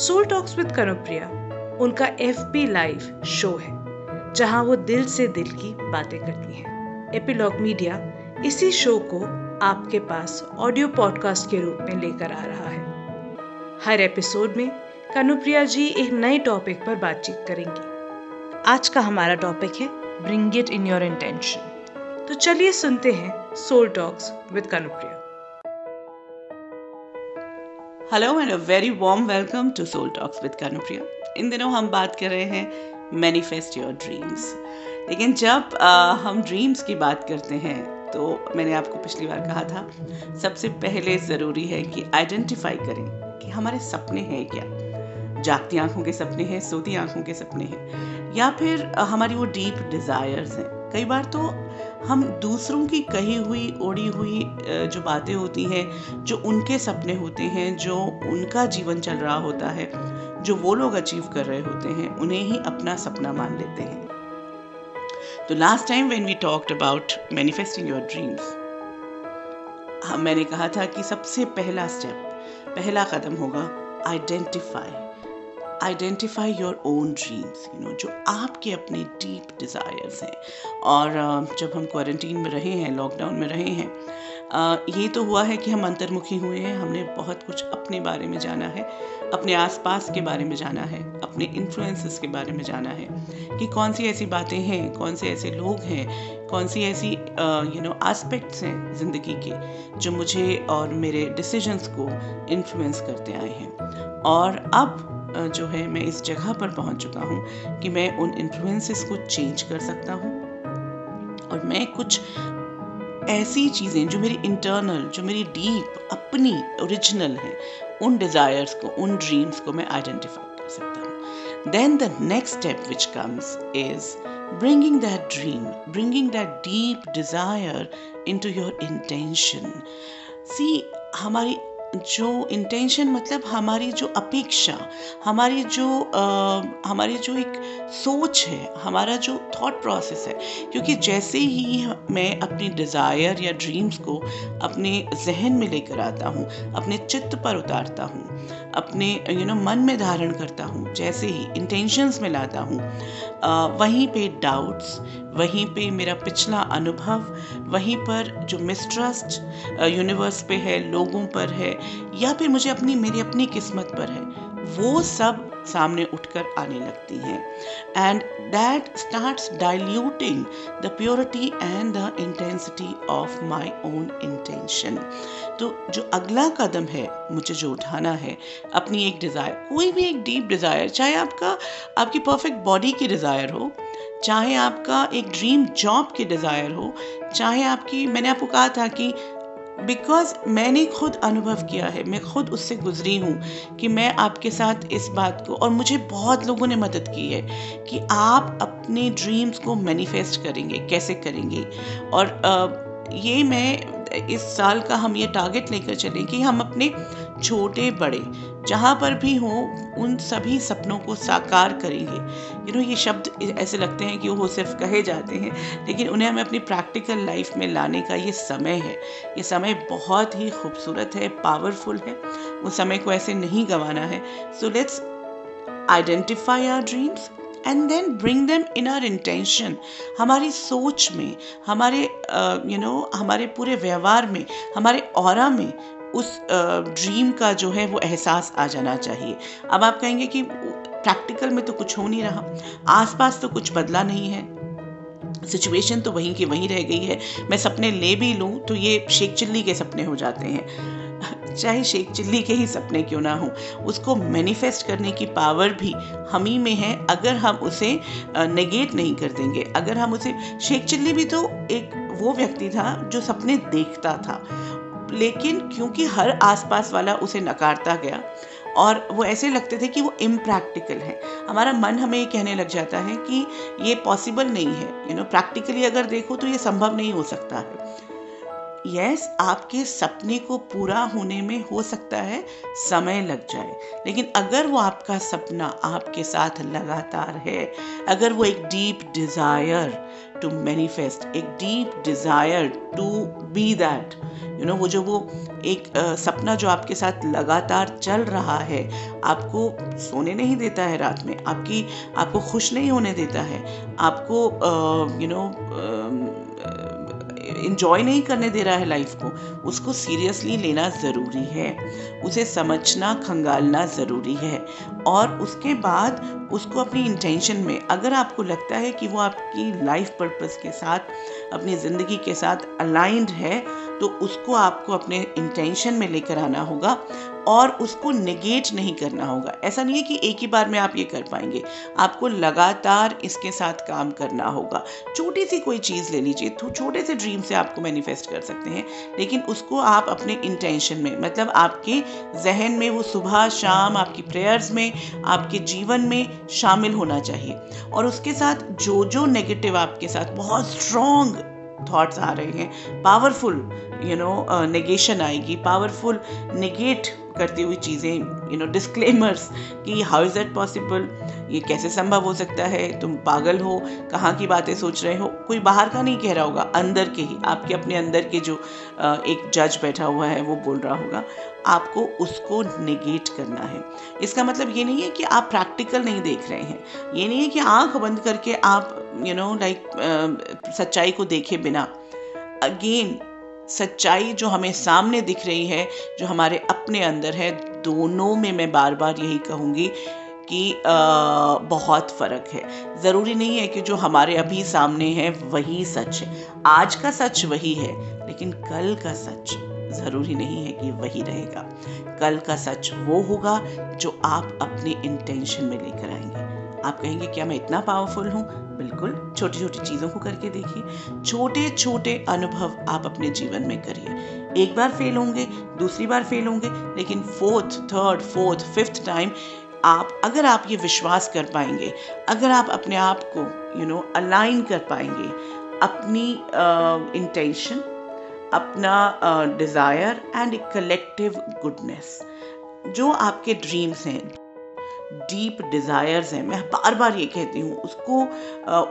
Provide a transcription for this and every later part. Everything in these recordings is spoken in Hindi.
सोल टॉक्स विद कनुप्रिया उनका एफ़ पी लाइव शो है, जहाँ वो दिल से दिल की बातें करती हैं। एपिलॉग मीडिया इसी शो को आपके पास ऑडियो पॉडकास्ट के रूप में लेकर आ रहा है। हर एपिसोड में कनुप्रिया जी एक नए टॉपिक पर बातचीत करेंगी। आज का हमारा टॉपिक है bring it in your intention तो चलिए सुनते हैं soul talks with Kanupriya hello and a very warm welcome to soul talks with Kanupriya इन दिनों हम बात कर रहे हैं मैनिफेस्ट योर ड्रीम्स लेकिन जब आ, हम ड्रीम्स की बात करते हैं तो मैंने आपको पिछली बार कहा था सबसे पहले ज़रूरी है कि आइडेंटिफाई करें कि हमारे सपने हैं क्या। जागती आँखों के सपने हैं सोती आँखों के सपने हैं या फिर हमारी वो डीप डिज़ायर्स हैं। कई बार तो हम दूसरों की कही हुई, ओढ़ी हुई जो बातें होती हैं, जो उनके सपने होते हैं, जो उनका जीवन चल रहा होता है, जो वो लोग अचीव कर रहे होते हैं, उन्हें ही अपना सपना मान लेते हैं। तो last time when we talked about manifesting your dreams हम, मैंने कहा था कि सबसे पहला स्टेप पहला कदम होगा identify identify your own dreams you know जो आपके अपने डीप डिज़ायर्स हैं। और जब हम क्वारंटीन में रहे हैं लॉकडाउन में रहे हैं ये तो हुआ है कि हम अंतर्मुखी हुए हैं, हमने बहुत कुछ अपने बारे में जाना है, अपने आसपास के बारे में जाना है, अपने इन्फ्लुएंसेस के बारे में जाना है कि कौन सी ऐसी बातें हैं, कौन से ऐसे लोग हैं, कौन सी ऐसी यू नो एस्पेक्ट्स हैं ज़िंदगी के जो मुझे और मेरे डिसीजंस को इन्फ्लुएंस करते आए हैं। और अब जो है, मैं इस जगह पर पहुँच चुका हूँ कि मैं उन इन्फ्लुएंसेस को चेंज कर सकता हूँ। और मैं कुछ ऐसी चीज़ें, जो मेरी इंटरनल जो मेरी डीप अपनी ओरिजिनल है, उन डिज़ायर्स को, उन ड्रीम्स को मैं आइडेंटिफाई कर सकता हूँ। Then the next step which comes is bringing that dream bringing that deep desire into your intention see हमारी जो इंटेंशन मतलब हमारी जो अपेक्षा हमारी जो आ, हमारी जो एक सोच है हमारा जो थॉट प्रोसेस है क्योंकि जैसे ही मैं अपनी डिज़ायर या ड्रीम्स को अपने जहन में लेकर आता हूँ अपने चित्त पर उतारता हूँ अपने यू नो मन में धारण करता हूँ जैसे ही इंटेंशंस में लाता हूँ वहीं पे डाउट्स वहीं पे मेरा पिछला अनुभव वहीं पर जो मिसट्रस्ट यूनिवर्स पे है लोगों पर है या फिर मुझे अपनी, मेरी अपनी किस्मत पर है। वो सब सामने उठकर आने लगती हैं। And that starts diluting the purity and the intensity of my own intention तो जो अगला कदम है, मुझे जो उठाना है, अपनी एक डिज़ायर कोई भी एक डीप डिज़ायर चाहे आपका, आपकी परफेक्ट बॉडी की डिज़ायर हो, चाहे आपका एक ड्रीम जॉब की डिज़ायर हो, चाहे आपकी, मैंने आपको कहा था कि बिकॉज़ मैंने खुद अनुभव किया है, मैं खुद उससे गुजरी हूँ कि मैं आपके साथ इस बात को, और मुझे बहुत लोगों ने मदद की है कि आप अपने ड्रीम्स को मैनिफेस्ट करेंगे, कैसे करेंगे। और ये मैं इस साल का हम ये टारगेट लेकर चलें कि हम अपने छोटे बड़े जहाँ पर भी हो उन सभी सपनों को साकार करेंगे। यू नो ये शब्द ऐसे लगते हैं कि वो सिर्फ़ कहे जाते हैं लेकिन उन्हें हमें अपनी प्रैक्टिकल लाइफ में लाने का ये समय है। ये समय बहुत ही खूबसूरत है पावरफुल है। उस समय को ऐसे नहीं गंवाना है। So let's identify our dreams and then bring them in our intention हमारी सोच में हमारे you uh, know you know, हमारे पूरे व्यवहार में हमारे और में उस ड्रीम का जो है वो एहसास आ जाना चाहिए। अब आप कहेंगे कि प्रैक्टिकल में तो कुछ हो नहीं रहा। आसपास तो कुछ बदला नहीं है। सिचुएशन तो वहीं की वहीं रह गई है। मैं सपने ले भी लूँ तो ये शेख चिल्ली के सपने हो जाते हैं। चाहे शेख चिल्ली के ही सपने क्यों ना हो। उसको मैनिफेस्ट करने की पावर भी हम ही में है। अगर हम उसे नेगेट नहीं कर देंगे। अगर हम उसे, शेख चिल्ली भी तो एक वो व्यक्ति था जो सपने देखता था। लेकिन क्योंकि हर आसपास वाला उसे नकारता गया, और वो ऐसे लगते थे कि वो इम्प्रैक्टिकल है। हमारा मन हमें ये कहने लग जाता है कि ये पॉसिबल नहीं है। यू नो प्रैक्टिकली अगर देखो तो ये संभव नहीं हो सकता है। यस आपके सपने को पूरा होने में हो सकता है समय लग जाए। लेकिन अगर वो आपका सपना आपके साथ लगातार है अगर वो एक डीप डिज़ायर टू मैनिफेस्ट एक deep desire to be that you know वो जो वो एक uh, सपना जो आपके साथ लगातार चल रहा है आपको सोने नहीं देता है रात में आपकी आपको खुश नहीं होने देता है आपको यू नो uh, इंजॉय नहीं करने दे रहा है लाइफ को, उसको सीरियसली लेना ज़रूरी है। उसे समझना, खंगालना ज़रूरी है। और उसके बाद उसको अपनी इंटेंशन में, अगर आपको लगता है कि वो आपकी लाइफ पर्पस के साथ, अपनी ज़िंदगी के साथ अलाइंड है तो उसको आपको अपने इंटेंशन में लेकर आना होगा। और उसको नेगेट नहीं करना होगा। ऐसा नहीं है कि एक ही बार में आप ये कर पाएँगे। आपको लगातार इसके साथ काम करना होगा। छोटी सी कोई चीज़ ले लीजिए तो छोटे से ड्रीम से आपको मैनिफेस्ट कर सकते हैं। लेकिन उसको आप अपने इंटेंशन में मतलब आपके जहन में, वो सुबह, शाम, आपकी प्रेयर्स में, आपके जीवन में शामिल होना चाहिए। और उसके साथ जो जो नेगेटिव आपके साथ बहुत स्ट्रॉन्ग थॉट्स आ रहे हैं पावरफुल यू नो नेगेशन आएगी पावरफुल नेगेट करती हुई चीज़ें यू नो डिस्क्लेमर्स कि हाउ इज़ दैट पॉसिबल ये कैसे संभव हो सकता है? तुम पागल हो, कहाँ की बातें सोच रहे हो? कोई बाहर का नहीं कह रहा होगा, अंदर के ही, आपके अपने अंदर के जो एक जज बैठा हुआ है, वो बोल रहा होगा, आपको उसको निगेट करना है। इसका मतलब ये नहीं है कि आप प्रैक्टिकल नहीं देख रहे हैं। ये नहीं है कि आँख बंद करके आप यू नो लाइक सच्चाई को देखे बिना। अगेन सच्चाई जो हमें सामने दिख रही है जो हमारे अपने अंदर है दोनों में मैं बार बार यही कहूँगी कि आ, बहुत फ़र्क है। ज़रूरी नहीं है कि जो हमारे अभी सामने है वही सच है। आज का सच वही है लेकिन कल का सच ज़रूरी नहीं है कि वही रहेगा। कल का सच वो होगा जो आप अपने इंटेंशन में लेकर आएँगे। आप कहेंगे क्या मैं इतना पावरफुल हूँ? बिल्कुल छोटी छोटी चीज़ों को करके देखिए। छोटे छोटे अनुभव आप अपने जीवन में करिए। एक बार फेल होंगे दूसरी बार फेल होंगे लेकिन fourth third fourth fifth time आप अगर आप ये विश्वास कर पाएँगे अगर आप अपने आप को यू नो अलाइन कर पाएँगे अपनी इंटेंशन uh, अपना desire and a collective goodness जो आपके ड्रीम्स हैं डीप डिज़ायर्स हैं। मैं बार बार ये कहती हूँ, उसको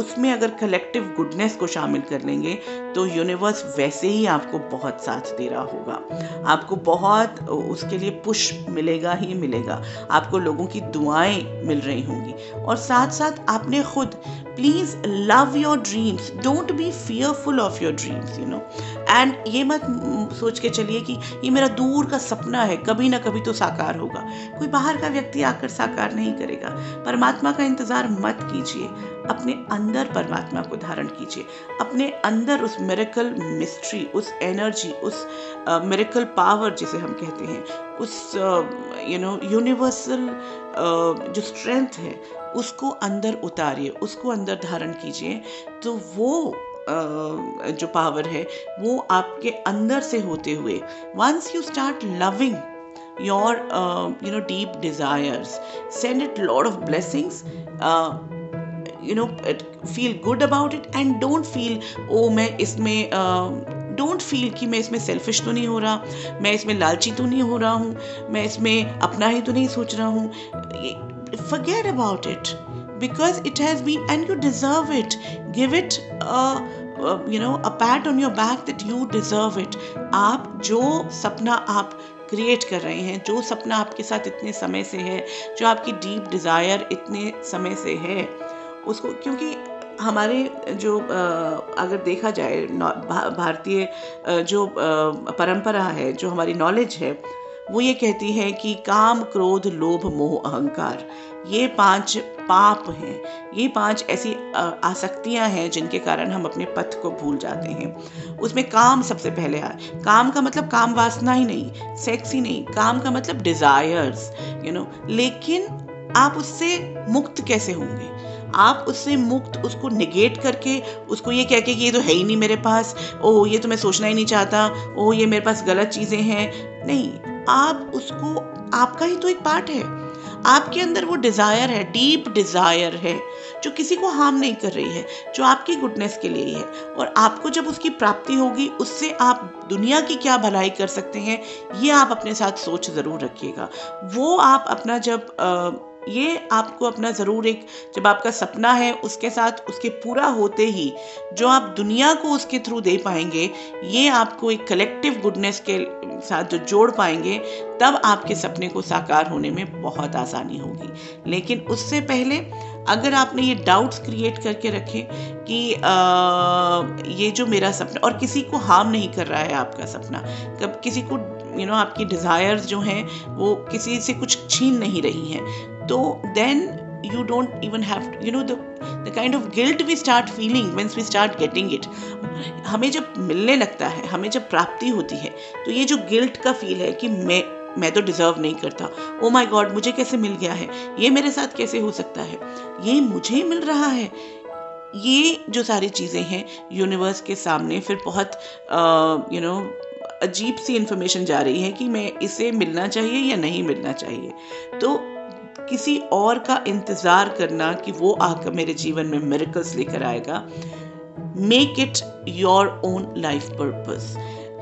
उसमें अगर कलेक्टिव गुडनेस को शामिल कर लेंगे तो यूनिवर्स वैसे ही आपको बहुत साथ दे रहा होगा। आपको बहुत उसके लिए पुश मिलेगा ही मिलेगा। आपको लोगों की दुआएँ मिल रही होंगी। और साथ साथ आपने खुद please love your dreams don't be fearful of your dreams you know and ये मत सोच के चलिए कि ये मेरा दूर का सपना है कभी ना कभी तो साकार होगा। कोई बाहर का व्यक्ति आकर साकार नहीं करेगा। परमात्मा का इंतज़ार मत कीजिए। अपने अंदर परमात्मा को धारण कीजिए। अपने अंदर उस मेरेकल मिस्ट्री उस एनर्जी उस मेरेकल uh, पावर जिसे हम कहते हैं उस यू नो यूनिवर्सल जो स्ट्रेंथ है उसको अंदर उतारिए उसको अंदर धारण कीजिए तो वो जो पावर है वो आपके अंदर से होते हुए once you start loving you know deep desires send it lot of blessings uh, you know feel good about it and don't feel oh मैं इसमें डोंट फील कि मैं इसमें सेल्फिश तो नहीं हो रहा मैं इसमें लालची तो नहीं हो रहा हूँ मैं इसमें अपना ही तो नहीं सोच रहा हूँ forget about it because it has been and you deserve it give it a you know a pat on your back that you deserve it आप जो सपना आप क्रिएट कर रहे हैं जो सपना आपके साथ इतने समय से है जो आपकी डीप डिज़ायर इतने समय से है उसको क्योंकि हमारे जो अगर देखा जाए भारतीय जो परंपरा है जो हमारी नॉलेज है वो ये कहती है कि काम, क्रोध, लोभ, मोह, अहंकार, ये पाँच पाप हैं। ये पाँच ऐसी आसक्तियाँ हैं जिनके कारण हम अपने पथ को भूल जाते हैं। उसमें काम सबसे पहले आए। काम का मतलब काम वासना ही नहीं सेक्स ही नहीं। काम का मतलब डिजायर्स यू नो लेकिन आप उससे मुक्त कैसे होंगे? आप उससे मुक्त, उसको निगेट करके, उसको ये कह के कि ये तो है ही नहीं मेरे पास ओ ये तो मैं सोचना ही नहीं चाहता ओ ये मेरे पास गलत चीज़ें हैं। नहीं आप उसको आपका ही तो एक पार्ट है। आपके अंदर वो डिज़ायर है डीप डिज़ायर है जो किसी को हार्म नहीं कर रही है जो आपकी गुडनेस के लिए ही और आपको जब उसकी प्राप्ति होगी उससे आप दुनिया की क्या भलाई कर सकते हैं ये आप अपने साथ सोच ज़रूर रखिएगा। वो आप अपना जब आ, ये आपको अपना ज़रूर एक जब आपका सपना है उसके साथ उसके पूरा होते ही जो आप दुनिया को उसके थ्रू दे पाएँगे ये आपको एक कलेक्टिव गुडनेस के साथ जो जोड़ पाएँगे तब आपके सपने को साकार होने में बहुत आसानी होगी। लेकिन उससे पहले अगर आपने ये डाउट्स क्रिएट करके रखे कि आ, ये जो मेरा सपना और किसी को हार्म नहीं कर रहा है आपका सपना कब किसी को यू you नो know, आपकी डिज़ायर्स जो हैं वो किसी से कुछ छीन नहीं रही हैं तो then you don't even have to, you know the the kind of guilt we start we start getting it. हमें जब मिलने लगता है हमें जब प्राप्ति होती है तो ये जो गिल्ट का फील है कि मैं मैं तो डिजर्व नहीं करता। ओ माई गॉड मुझे कैसे मिल गया है? ये मेरे साथ कैसे हो सकता है? ये मुझे मिल रहा है। ये जो सारी चीज़ें हैं यूनिवर्स के सामने फिर बहुत यू नो अजीब सी इंफॉर्मेशन जा रही है कि मैं इसे मिलना चाहिए या नहीं मिलना चाहिए। तो किसी और का इंतज़ार करना कि वो आकर मेरे जीवन में मेरिकल्स लेकर आएगा make it your own life purpose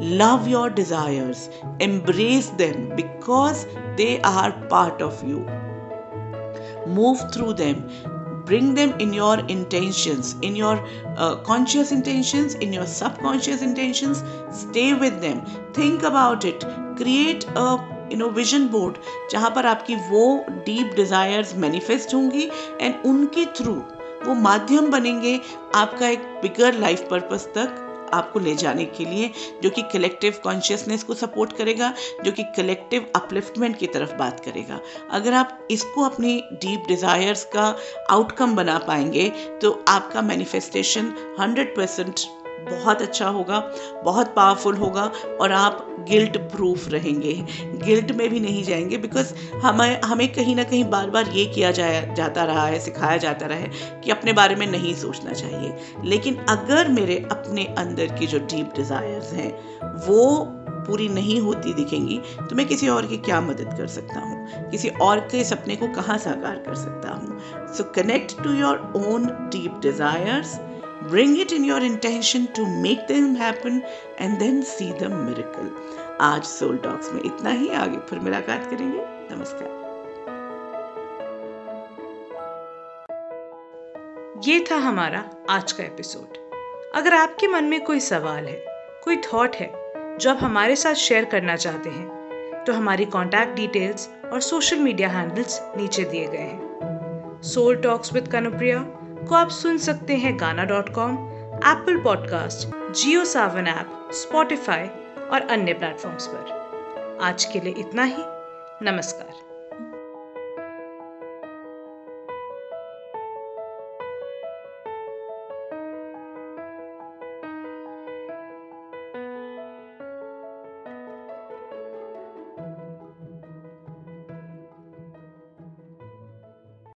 love your desires embrace them because they are part of you move through them bring them in your intentions in your uh, conscious intentions in your subconscious intentions stay with them think about it create a you know vision board जहाँ पर आपकी वो डीप डिज़ायर्स मैनिफेस्ट होंगी एंड उनके थ्रू वो माध्यम बनेंगे आपका एक बिगर लाइफ पर्पस तक आपको ले जाने के लिए, जो कि कलेक्टिव कॉन्शियसनेस को सपोर्ट करेगा, जो कि कलेक्टिव अपलिफ्टमेंट की तरफ़ बात करेगा। अगर आप इसको अपनी डीप डिज़ायर्स का आउटकम बना पाएँगे तो आपका मैनिफेस्टेशन 100 परसेंट बहुत अच्छा होगा, बहुत पावरफुल होगा और आप गिल्ट प्रूफ रहेंगे। गिल्ट में भी नहीं जाएँगे बिकॉज़ हमें हमें कहीं ना कहीं बार बार ये किया जाया जाता रहा है, सिखाया जाता रहा है कि अपने बारे में नहीं सोचना चाहिए। लेकिन अगर मेरे अपने अंदर की जो डीप डिज़ायर्स हैं, वो पूरी नहीं होती दिखेंगी तो मैं किसी और की क्या मदद कर सकता हूँ? किसी और के सपने को कहाँ साकार कर सकता हूँ? So connect to your own deep desires Bring it in your intention to make them happen and then see the miracle. आज सोल टॉक्स में इतना ही। आगे फिर मुलाकात करेंगे। नमस्कार। ये था हमारा आज का एपिसोड अगर आपके मन में कोई सवाल है, कोई थॉट है, जो आप हमारे साथ शेयर करना चाहते हैं तो हमारी कॉन्टैक्ट डिटेल्स और सोशल मीडिया हैंडल्स नीचे दिए गए हैं। सोल टॉक्स विद कनुप्रिया को आप सुन सकते हैं Gaana dot com Apple podcast Jio Saavn app Spotify और अन्य प्लेटफॉर्म्स पर। आज के लिए इतना ही। नमस्कार।